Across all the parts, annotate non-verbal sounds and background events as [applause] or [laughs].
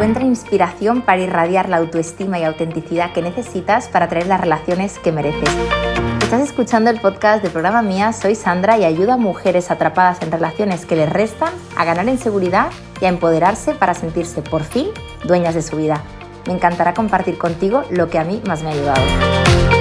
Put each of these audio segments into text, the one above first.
Encuentra inspiración para irradiar la autoestima y autenticidad que necesitas para traer las relaciones que mereces. Estás escuchando el podcast de programa Mía, soy Sandra y ayudo a mujeres atrapadas en relaciones que les restan a ganar en seguridad y a empoderarse para sentirse por fin dueñas de su vida. Me encantará compartir contigo lo que a mí más me ha ayudado.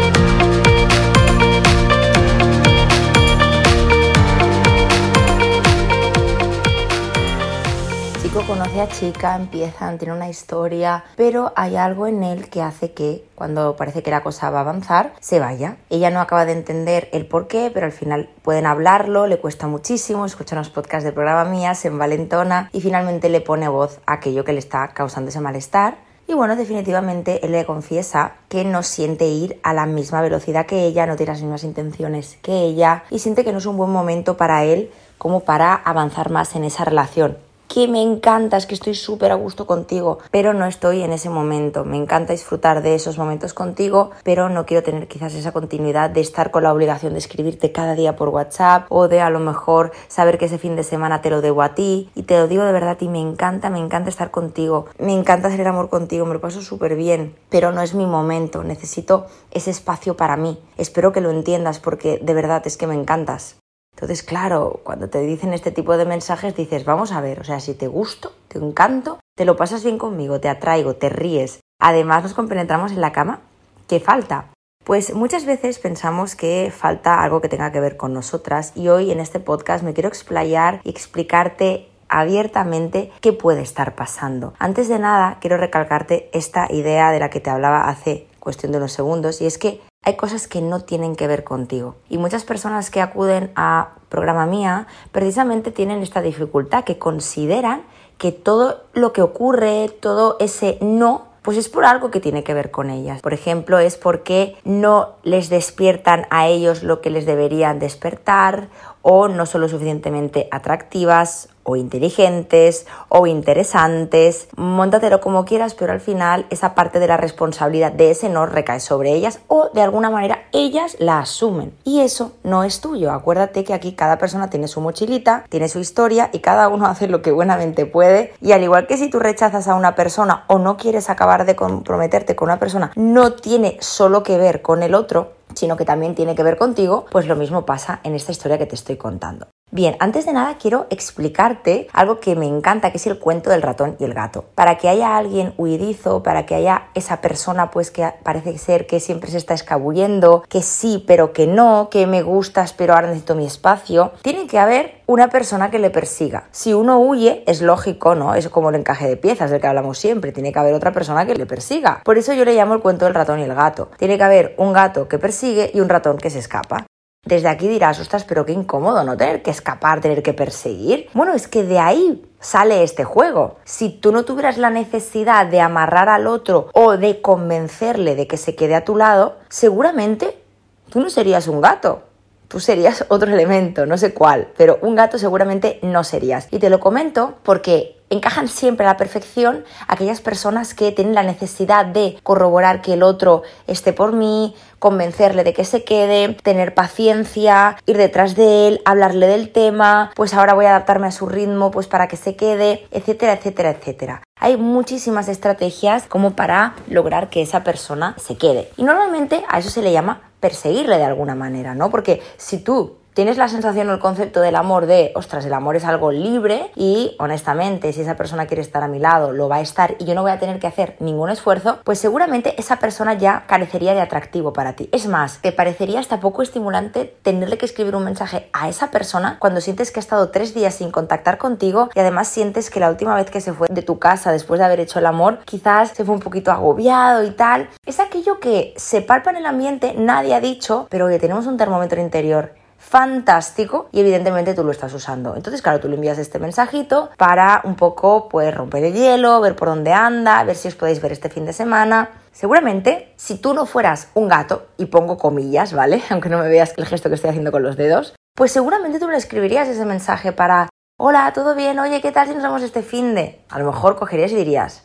Chico conoce a chica, empiezan, tiene una historia, pero hay algo en él que hace que cuando parece que la cosa va a avanzar, se vaya. Ella no acaba de entender el por qué, pero al final pueden hablarlo, le cuesta muchísimo, escucha los podcasts de programa mías, se envalentona y finalmente le pone voz a aquello que le está causando ese malestar. Y bueno, definitivamente él le confiesa que no siente ir a la misma velocidad que ella, no tiene las mismas intenciones que ella y siente que no es un buen momento para él como para avanzar más en esa relación que me encanta, es que estoy súper a gusto contigo, pero no estoy en ese momento. Me encanta disfrutar de esos momentos contigo, pero no quiero tener quizás esa continuidad de estar con la obligación de escribirte cada día por WhatsApp o de a lo mejor saber que ese fin de semana te lo debo a ti. Y te lo digo de verdad, y me encanta, me encanta estar contigo, me encanta hacer el amor contigo, me lo paso súper bien, pero no es mi momento, necesito ese espacio para mí. Espero que lo entiendas porque de verdad es que me encantas. Entonces, claro, cuando te dicen este tipo de mensajes dices, vamos a ver, o sea, si te gusto, te encanto, te lo pasas bien conmigo, te atraigo, te ríes, además nos compenetramos en la cama, ¿qué falta? Pues muchas veces pensamos que falta algo que tenga que ver con nosotras y hoy en este podcast me quiero explayar y explicarte abiertamente qué puede estar pasando. Antes de nada, quiero recalcarte esta idea de la que te hablaba hace cuestión de unos segundos y es que hay cosas que no tienen que ver contigo. Y muchas personas que acuden a programa mía precisamente tienen esta dificultad, que consideran que todo lo que ocurre, todo ese no, pues es por algo que tiene que ver con ellas. Por ejemplo, es porque no les despiertan a ellos lo que les deberían despertar o no son lo suficientemente atractivas o inteligentes o interesantes, móntatelo como quieras, pero al final esa parte de la responsabilidad de ese no recae sobre ellas o de alguna manera ellas la asumen. Y eso no es tuyo. Acuérdate que aquí cada persona tiene su mochilita, tiene su historia y cada uno [laughs] hace lo que buenamente puede. Y al igual que si tú rechazas a una persona o no quieres acabar de comprometerte con una persona, no tiene solo que ver con el otro, sino que también tiene que ver contigo, pues lo mismo pasa en esta historia que te estoy contando. Bien, antes de nada quiero explicarte algo que me encanta, que es el cuento del ratón y el gato. Para que haya alguien huidizo, para que haya esa persona pues que parece ser que siempre se está escabullendo, que sí pero que no, que me gustas pero ahora necesito mi espacio, tiene que haber una persona que le persiga. Si uno huye, es lógico, ¿no? Es como el encaje de piezas del que hablamos siempre, tiene que haber otra persona que le persiga. Por eso yo le llamo el cuento del ratón y el gato. Tiene que haber un gato que persigue y un ratón que se escapa. Desde aquí dirás, ostras, pero qué incómodo no tener que escapar, tener que perseguir. Bueno, es que de ahí sale este juego. Si tú no tuvieras la necesidad de amarrar al otro o de convencerle de que se quede a tu lado, seguramente tú no serías un gato. Tú serías [laughs] otro elemento, no sé cuál, pero un gato seguramente no serías. Y te lo comento porque encajan siempre a la perfección aquellas personas que tienen la necesidad de corroborar que el otro esté por mí, convencerle de que se quede, tener paciencia, ir detrás de él, hablarle del tema, pues ahora voy a adaptarme a su ritmo pues para que se quede, etcétera, etcétera, etcétera. Hay muchísimas estrategias como para lograr que esa persona se quede. Y normalmente a eso se le llama perseguirle de alguna manera, ¿no? Porque si tú tienes la sensación o el concepto del amor de, ostras, el amor es algo libre y honestamente si esa persona quiere estar a mi lado, lo va a estar y yo no voy a tener que hacer ningún esfuerzo, pues seguramente esa persona ya carecería de atractivo para ti. Es más, te parecería hasta poco estimulante tenerle que escribir un mensaje a esa persona cuando sientes que ha estado tres días sin contactar contigo y además sientes que la última vez que se fue de tu casa después de haber hecho el amor, quizás se fue un poquito agobiado y tal. Es aquello que se palpa en el ambiente, nadie ha dicho, pero que tenemos un termómetro interior fantástico y evidentemente tú lo estás usando. Entonces, claro, tú le envías este mensajito para un poco pues romper el hielo, ver por dónde anda, ver si os podéis ver este fin de semana. Seguramente, si tú no fueras un gato, y pongo comillas, ¿vale? [laughs] Aunque no me veas el gesto que estoy haciendo con los dedos, pues seguramente tú le escribirías ese mensaje para, hola, ¿todo bien? Oye, ¿qué tal si nos vemos este fin de? A lo mejor cogerías y dirías,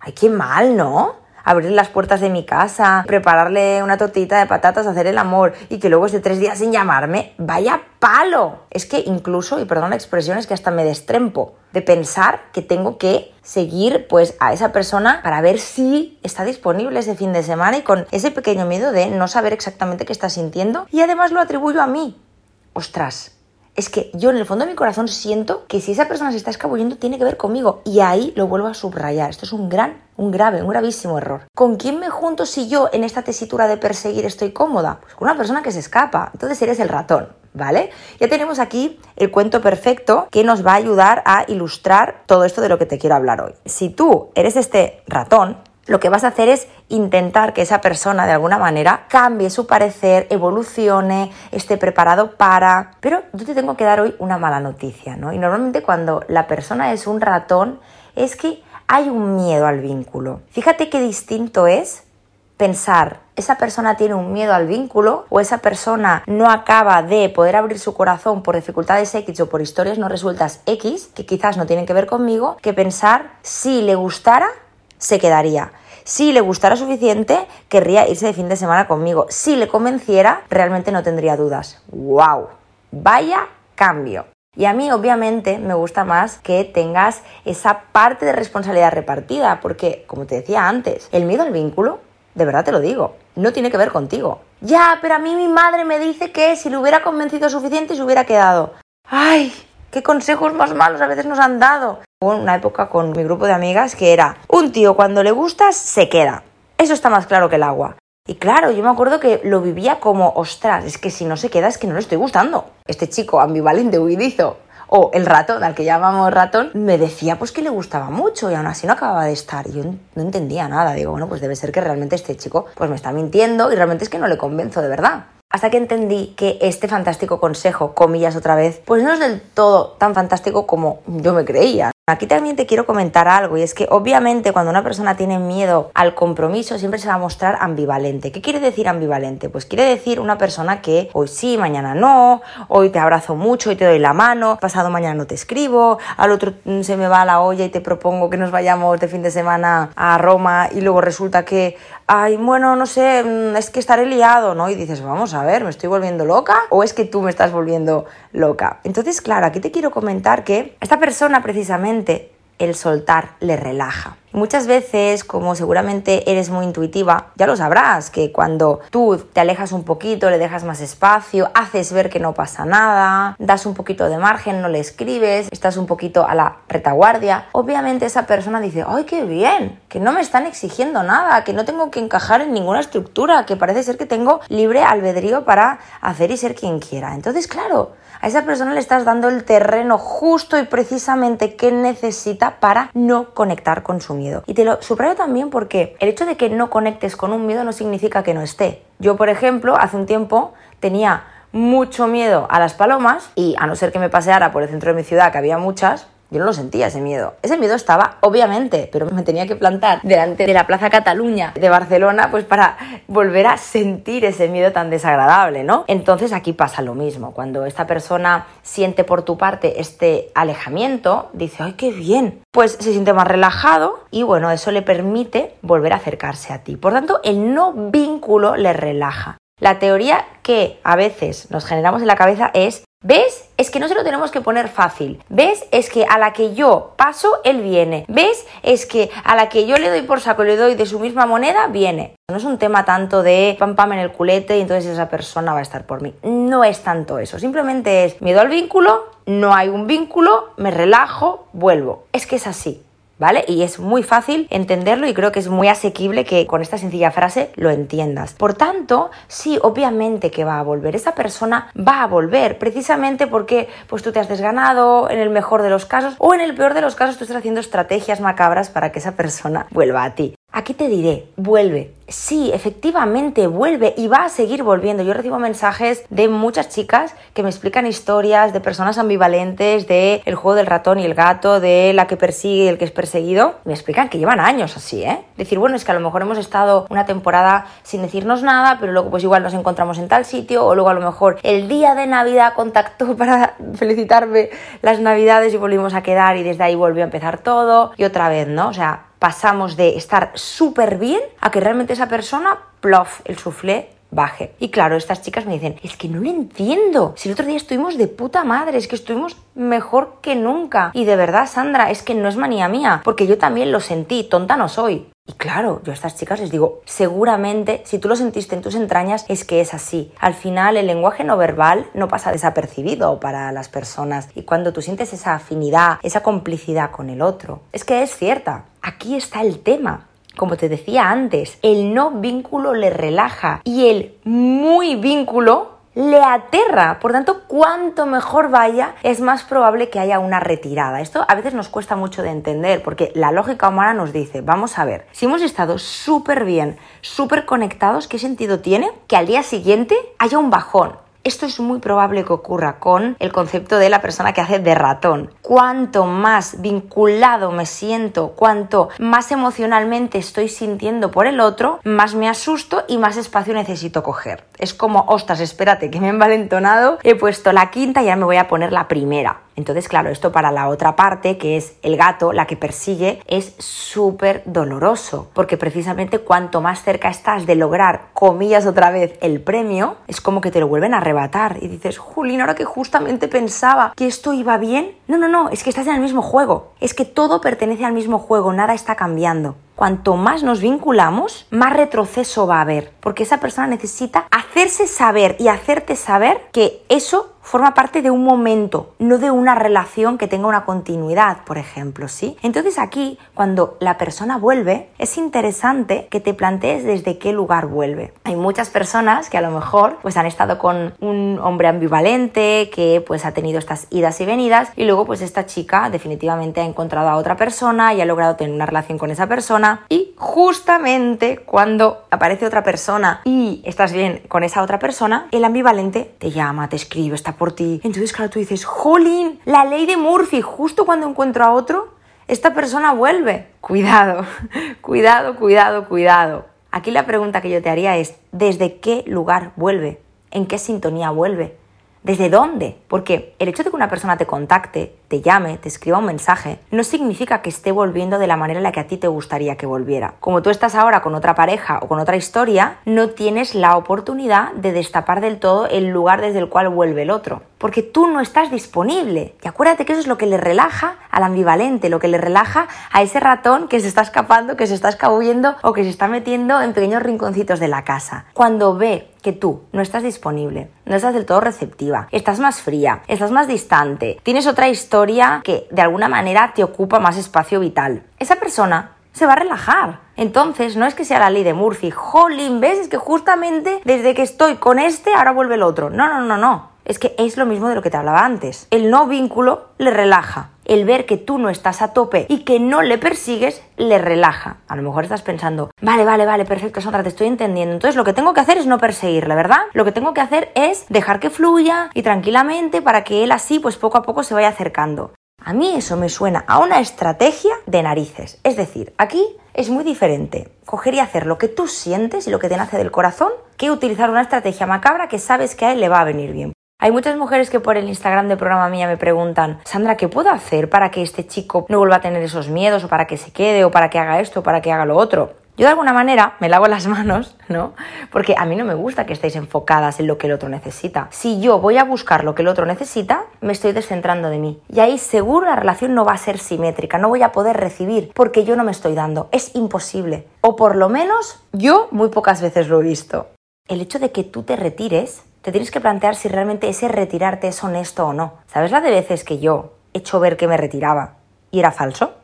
ay, qué mal, ¿no? Abrir las puertas de mi casa, prepararle una tortita de patatas, hacer el amor y que luego esté tres días sin llamarme, vaya palo. Es que incluso, y perdón la expresión, es que hasta me destrempo de pensar que tengo que seguir pues a esa persona para ver si está disponible ese fin de semana y con ese pequeño miedo de no saber exactamente qué está sintiendo y además lo atribuyo a mí. Ostras, es que yo en el fondo de mi corazón siento que si esa persona se está escabullendo tiene que ver conmigo y ahí lo vuelvo a subrayar. Esto es un gran, un grave, un gravísimo error. ¿Con quién me junto si yo en esta tesitura de perseguir estoy cómoda? Pues con una persona que se escapa. Entonces eres el ratón. ¿Vale? Ya tenemos aquí el cuento perfecto que nos va a ayudar a ilustrar todo esto de lo que te quiero hablar hoy. Si tú eres este ratón, lo que vas a hacer es intentar que esa persona de alguna manera cambie su parecer, evolucione, esté preparado para... Pero yo te tengo que dar hoy una mala noticia, ¿no? Y normalmente cuando la persona es un ratón es que hay un miedo al vínculo. Fíjate qué distinto es pensar, esa persona tiene un miedo al vínculo o esa persona no acaba de poder abrir su corazón por dificultades X o por historias no resueltas X, que quizás no tienen que ver conmigo, que pensar si le gustara se quedaría. Si le gustara suficiente, querría irse de fin de semana conmigo. Si le convenciera, realmente no tendría dudas. ¡Wow! Vaya cambio. Y a mí obviamente me gusta más que tengas esa parte de responsabilidad repartida, porque como te decía antes, el miedo al vínculo, de verdad te lo digo, no tiene que ver contigo. Ya, pero a mí mi madre me dice que si le hubiera convencido suficiente se hubiera quedado. ¡Ay! ¿Qué consejos más malos a veces nos han dado? Una época con mi grupo de amigas que era, un tío cuando le gustas se queda. Eso está más claro que el agua. Y claro, yo me acuerdo que lo vivía como, ostras, es que si no se queda es que no le estoy gustando. Este chico ambivalente, huidizo, o el ratón, al que llamamos ratón, me decía pues que le gustaba mucho y aún así no acababa de estar. Yo no entendía nada. Digo, bueno, pues debe ser que realmente este chico pues me está mintiendo y realmente es que no le convenzo de verdad hasta que entendí que este fantástico consejo, comillas otra vez, pues no es del todo tan fantástico como yo me creía. Aquí también te quiero comentar algo y es que obviamente cuando una persona tiene miedo al compromiso siempre se va a mostrar ambivalente. ¿Qué quiere decir ambivalente? Pues quiere decir una persona que hoy sí, mañana no, hoy te abrazo mucho y te doy la mano, pasado mañana no te escribo, al otro mm, se me va la olla y te propongo que nos vayamos de fin de semana a Roma y luego resulta que, ay, bueno, no sé, mm, es que estaré liado, ¿no? Y dices, vamos a ver, ¿me estoy volviendo loca o es que tú me estás volviendo loca? Entonces, claro, aquí te quiero comentar que esta persona precisamente el soltar le relaja. Muchas veces, como seguramente eres muy intuitiva, ya lo sabrás, que cuando tú te alejas un poquito, le dejas más espacio, haces ver que no pasa nada, das un poquito de margen, no le escribes, estás un poquito a la retaguardia, obviamente esa persona dice, ¡ay, qué bien! Que no me están exigiendo nada, que no tengo que encajar en ninguna estructura, que parece ser que tengo libre albedrío para hacer y ser quien quiera. Entonces, claro, a esa persona le estás dando el terreno justo y precisamente que necesita para no conectar con su miedo. Y te lo subrayo también porque el hecho de que no conectes con un miedo no significa que no esté. Yo, por ejemplo, hace un tiempo tenía mucho miedo a las palomas y a no ser que me paseara por el centro de mi ciudad, que había muchas, yo no lo sentía ese miedo. Ese miedo estaba, obviamente, pero me tenía que plantar delante de la Plaza Cataluña de Barcelona, pues para volver a sentir ese miedo tan desagradable, ¿no? Entonces aquí pasa lo mismo. Cuando esta persona siente por tu parte este alejamiento, dice, ¡ay, qué bien! Pues se siente más relajado y bueno, eso le permite volver a acercarse a ti. Por tanto, el no vínculo le relaja. La teoría que a veces nos generamos en la cabeza es ¿Ves? Es que no se lo tenemos que poner fácil. ¿Ves? Es que a la que yo paso, él viene. ¿Ves? Es que a la que yo le doy por saco le doy de su misma moneda, viene. No es un tema tanto de pam pam en el culete y entonces esa persona va a estar por mí. No es tanto eso. Simplemente es miedo al vínculo, no hay un vínculo, me relajo, vuelvo. Es que es así. ¿Vale? Y es muy fácil entenderlo y creo que es muy asequible que con esta sencilla frase lo entiendas. Por tanto, sí, obviamente que va a volver. Esa persona va a volver precisamente porque pues tú te has desganado en el mejor de los casos o en el peor de los casos tú estás haciendo estrategias macabras para que esa persona vuelva a ti. Aquí te diré, vuelve. Sí, efectivamente vuelve y va a seguir volviendo. Yo recibo mensajes de muchas chicas que me explican historias de personas ambivalentes, de el juego del ratón y el gato, de la que persigue y el que es perseguido. Me explican que llevan años así, ¿eh? Decir, bueno, es que a lo mejor hemos estado una temporada sin decirnos nada, pero luego pues igual nos encontramos en tal sitio, o luego a lo mejor el día de Navidad contactó [laughs] para felicitarme las Navidades y volvimos a quedar y desde ahí volvió a empezar todo y otra vez, ¿no? O sea, pasamos de estar súper bien a que realmente esa persona, plof, el soufflé baje. Y claro, estas chicas me dicen, es que no lo entiendo. Si el otro día estuvimos de puta madre, es que estuvimos mejor que nunca. Y de verdad, Sandra, es que no es manía mía, porque yo también lo sentí, tonta no soy. Y claro, yo a estas chicas les digo, seguramente si tú lo sentiste en tus entrañas es que es así. Al final el lenguaje no verbal no pasa desapercibido para las personas y cuando tú sientes esa afinidad, esa complicidad con el otro, es que es cierta. Aquí está el tema. Como te decía antes, el no vínculo le relaja y el muy vínculo le aterra. Por tanto, cuanto mejor vaya, es más probable que haya una retirada. Esto a veces nos cuesta mucho de entender porque la lógica humana nos dice, vamos a ver, si hemos estado súper bien, súper conectados, ¿qué sentido tiene que al día siguiente haya un bajón? Esto es muy probable que ocurra con el concepto de la persona que hace de ratón. Cuanto más vinculado me siento, cuanto más emocionalmente estoy sintiendo por el otro, más me asusto y más espacio necesito coger. Es como, ostras, espérate, que me he envalentonado, he puesto la quinta y ya me voy a poner la primera. Entonces, claro, esto para la otra parte, que es el gato, la que persigue, es súper doloroso, porque precisamente cuanto más cerca estás de lograr, comillas otra vez, el premio, es como que te lo vuelven a arrebatar. Y dices, Julín, ahora que justamente pensaba que esto iba bien, no, no, no, es que estás en el mismo juego, es que todo pertenece al mismo juego, nada está cambiando cuanto más nos vinculamos, más retroceso va a haber, porque esa persona necesita hacerse saber y hacerte saber que eso forma parte de un momento, no de una relación que tenga una continuidad, por ejemplo, ¿sí? Entonces aquí, cuando la persona vuelve, es interesante que te plantees desde qué lugar vuelve. Hay muchas personas que a lo mejor pues han estado con un hombre ambivalente, que pues ha tenido estas idas y venidas y luego pues esta chica definitivamente ha encontrado a otra persona y ha logrado tener una relación con esa persona y justamente cuando aparece otra persona y estás bien con esa otra persona, el ambivalente te llama, te escribe, está por ti. Entonces, claro, tú dices, jolín, la ley de Murphy, justo cuando encuentro a otro, esta persona vuelve. Cuidado, [laughs] cuidado, cuidado, cuidado. Aquí la pregunta que yo te haría es, ¿desde qué lugar vuelve? ¿En qué sintonía vuelve? ¿Desde dónde? Porque el hecho de que una persona te contacte, te llame, te escriba un mensaje, no significa que esté volviendo de la manera en la que a ti te gustaría que volviera. Como tú estás ahora con otra pareja o con otra historia, no tienes la oportunidad de destapar del todo el lugar desde el cual vuelve el otro. Porque tú no estás disponible. Y acuérdate que eso es lo que le relaja al ambivalente, lo que le relaja a ese ratón que se está escapando, que se está escabullendo o que se está metiendo en pequeños rinconcitos de la casa. Cuando ve que tú no estás disponible, no estás del todo receptiva, estás más fría, estás más distante, tienes otra historia que de alguna manera te ocupa más espacio vital. Esa persona se va a relajar. Entonces, no es que sea la ley de Murphy, jolín, ¿ves? Es que justamente desde que estoy con este, ahora vuelve el otro. No, no, no, no. Es que es lo mismo de lo que te hablaba antes. El no vínculo le relaja. El ver que tú no estás a tope y que no le persigues le relaja. A lo mejor estás pensando, vale, vale, vale, perfecto, Sandra, te estoy entendiendo. Entonces lo que tengo que hacer es no perseguirle, ¿verdad? Lo que tengo que hacer es dejar que fluya y tranquilamente para que él así pues poco a poco se vaya acercando. A mí eso me suena a una estrategia de narices. Es decir, aquí es muy diferente coger y hacer lo que tú sientes y lo que te nace del corazón que utilizar una estrategia macabra que sabes que a él le va a venir bien. Hay muchas mujeres que por el Instagram de programa mía me preguntan, Sandra, ¿qué puedo hacer para que este chico no vuelva a tener esos miedos o para que se quede o para que haga esto o para que haga lo otro? Yo de alguna manera me lavo las [laughs] manos, ¿no? Porque a mí no me gusta que estéis enfocadas en lo que el otro necesita. Si yo voy a buscar lo que el otro necesita, me estoy descentrando de mí. Y ahí seguro la relación no va a ser simétrica, no voy a poder recibir porque yo no me estoy dando. Es imposible. O por lo menos yo muy pocas veces lo he visto. El hecho de que tú te retires te tienes que plantear si realmente ese retirarte es honesto o no. ¿Sabes la de veces que yo he hecho ver que me retiraba y era falso?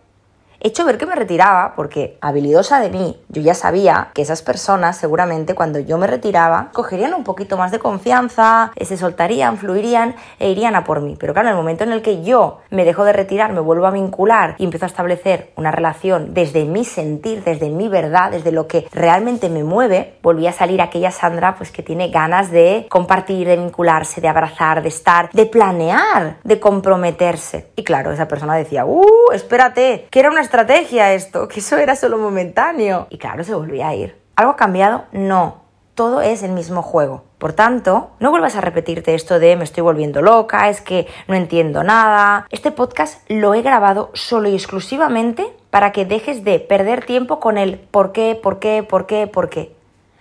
He hecho ver que me retiraba porque, habilidosa de mí, yo ya sabía que esas personas seguramente cuando yo me retiraba cogerían un poquito más de confianza, se soltarían, fluirían e irían a por mí. Pero claro, en el momento en el que yo me dejo de retirar, me vuelvo a vincular y empiezo a establecer una relación desde mi sentir, desde mi verdad, desde lo que realmente me mueve, volví a salir aquella Sandra pues que tiene ganas de compartir, de vincularse, de abrazar, de estar, de planear, de comprometerse. Y claro, esa persona decía, uh, espérate, que era una estrategia esto, que eso era solo momentáneo. Y claro, se volvía a ir. ¿Algo ha cambiado? No. Todo es el mismo juego. Por tanto, no vuelvas a repetirte esto de me estoy volviendo loca, es que no entiendo nada. Este podcast lo he grabado solo y exclusivamente para que dejes de perder tiempo con el por qué, por qué, por qué, por qué.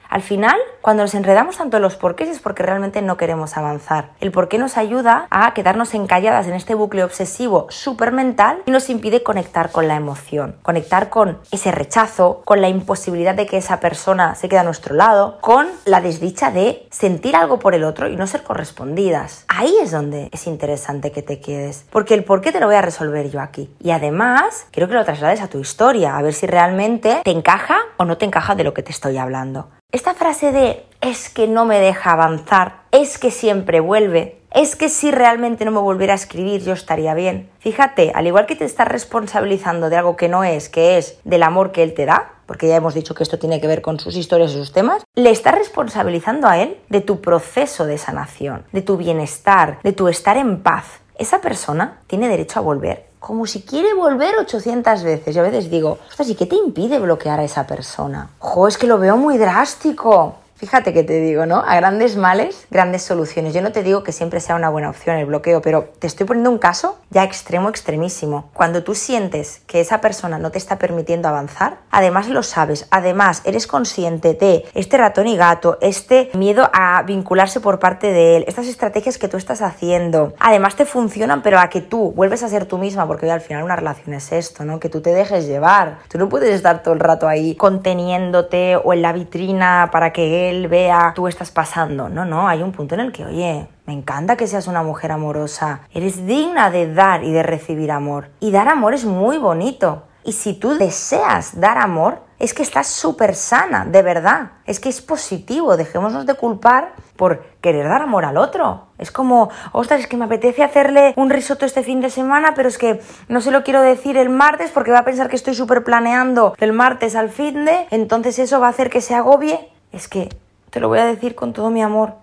Al final, cuando nos enredamos tanto en los porqués es porque realmente no queremos avanzar. El porqué nos ayuda a quedarnos encalladas en este bucle obsesivo súper mental y nos impide conectar con la emoción, conectar con ese rechazo, con la imposibilidad de que esa persona se quede a nuestro lado, con la desdicha de sentir algo por el otro y no ser correspondidas. Ahí es donde es interesante que te quedes, porque el porqué te lo voy a resolver yo aquí. Y además, quiero que lo traslades a tu historia, a ver si realmente te encaja o no te encaja de lo que te estoy hablando. Esta frase de es que no me deja avanzar, es que siempre vuelve, es que si realmente no me volviera a escribir yo estaría bien. Fíjate, al igual que te estás responsabilizando de algo que no es, que es del amor que él te da, porque ya hemos dicho que esto tiene que ver con sus historias y sus temas, le estás responsabilizando a él de tu proceso de sanación, de tu bienestar, de tu estar en paz. Esa persona tiene derecho a volver como si quiere volver 800 veces. Yo a veces digo, ostras, ¿y qué te impide bloquear a esa persona? Jo, es que lo veo muy drástico. Fíjate que te digo, ¿no? A grandes males, grandes soluciones. Yo no te digo que siempre sea una buena opción el bloqueo, pero te estoy poniendo un caso ya extremo, extremísimo. Cuando tú sientes que esa persona no te está permitiendo avanzar, además lo sabes, además eres consciente de este ratón y gato, este miedo a vincularse por parte de él, estas estrategias que tú estás haciendo, además te funcionan, pero a que tú vuelves a ser tú misma, porque al final una relación es esto, ¿no? Que tú te dejes llevar. Tú no puedes estar todo el rato ahí conteniéndote o en la vitrina para que él vea tú estás pasando. No, no, hay un punto en el que, oye, me encanta que seas una mujer amorosa. Eres digna de dar y de recibir amor. Y dar amor es muy bonito. Y si tú deseas dar amor, es que estás súper sana, de verdad. Es que es positivo. Dejémonos de culpar por querer dar amor al otro. Es como, ostras, es que me apetece hacerle un risotto este fin de semana, pero es que no se lo quiero decir el martes porque va a pensar que estoy súper planeando el martes al fin de, entonces eso va a hacer que se agobie es que, te lo voy a decir con todo mi amor,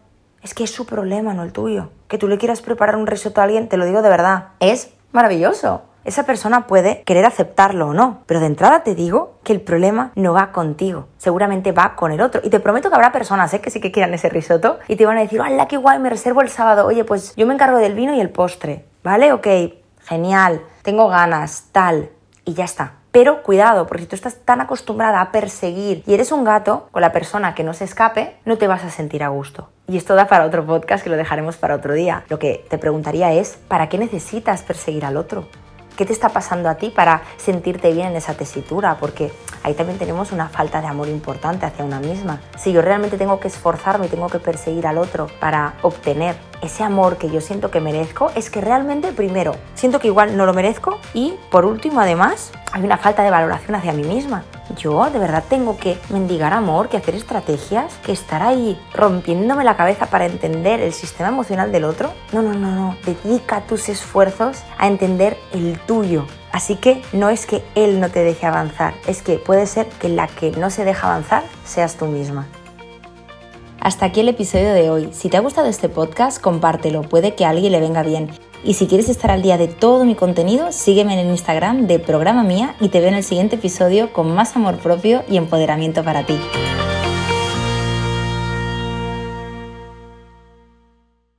es que es su problema, no el tuyo. Que tú le quieras preparar un risotto a alguien, te lo digo de verdad, es maravilloso. Esa persona puede querer aceptarlo o no, pero de entrada te digo que el problema no va contigo, seguramente va con el otro. Y te prometo que habrá personas ¿eh? que sí que quieran ese risotto y te van a decir, ¡hala, qué guay! Me reservo el sábado. Oye, pues yo me encargo del vino y el postre, ¿vale? Ok, genial, tengo ganas, tal, y ya está. Pero cuidado, porque si tú estás tan acostumbrada a perseguir y eres un gato con la persona que no se escape, no te vas a sentir a gusto. Y esto da para otro podcast que lo dejaremos para otro día. Lo que te preguntaría es, ¿para qué necesitas perseguir al otro? ¿Qué te está pasando a ti para sentirte bien en esa tesitura? Porque ahí también tenemos una falta de amor importante hacia una misma. Si yo realmente tengo que esforzarme y tengo que perseguir al otro para obtener ese amor que yo siento que merezco, es que realmente primero siento que igual no lo merezco y por último además hay una falta de valoración hacia mí misma. Yo de verdad tengo que mendigar amor, que hacer estrategias, que estar ahí rompiéndome la cabeza para entender el sistema emocional del otro. No, no, no, no. Dedica tus esfuerzos a entender el tuyo. Así que no es que él no te deje avanzar, es que puede ser que la que no se deja avanzar seas tú misma. Hasta aquí el episodio de hoy. Si te ha gustado este podcast, compártelo, puede que a alguien le venga bien. Y si quieres estar al día de todo mi contenido, sígueme en el Instagram de Programa Mía y te veo en el siguiente episodio con más amor propio y empoderamiento para ti.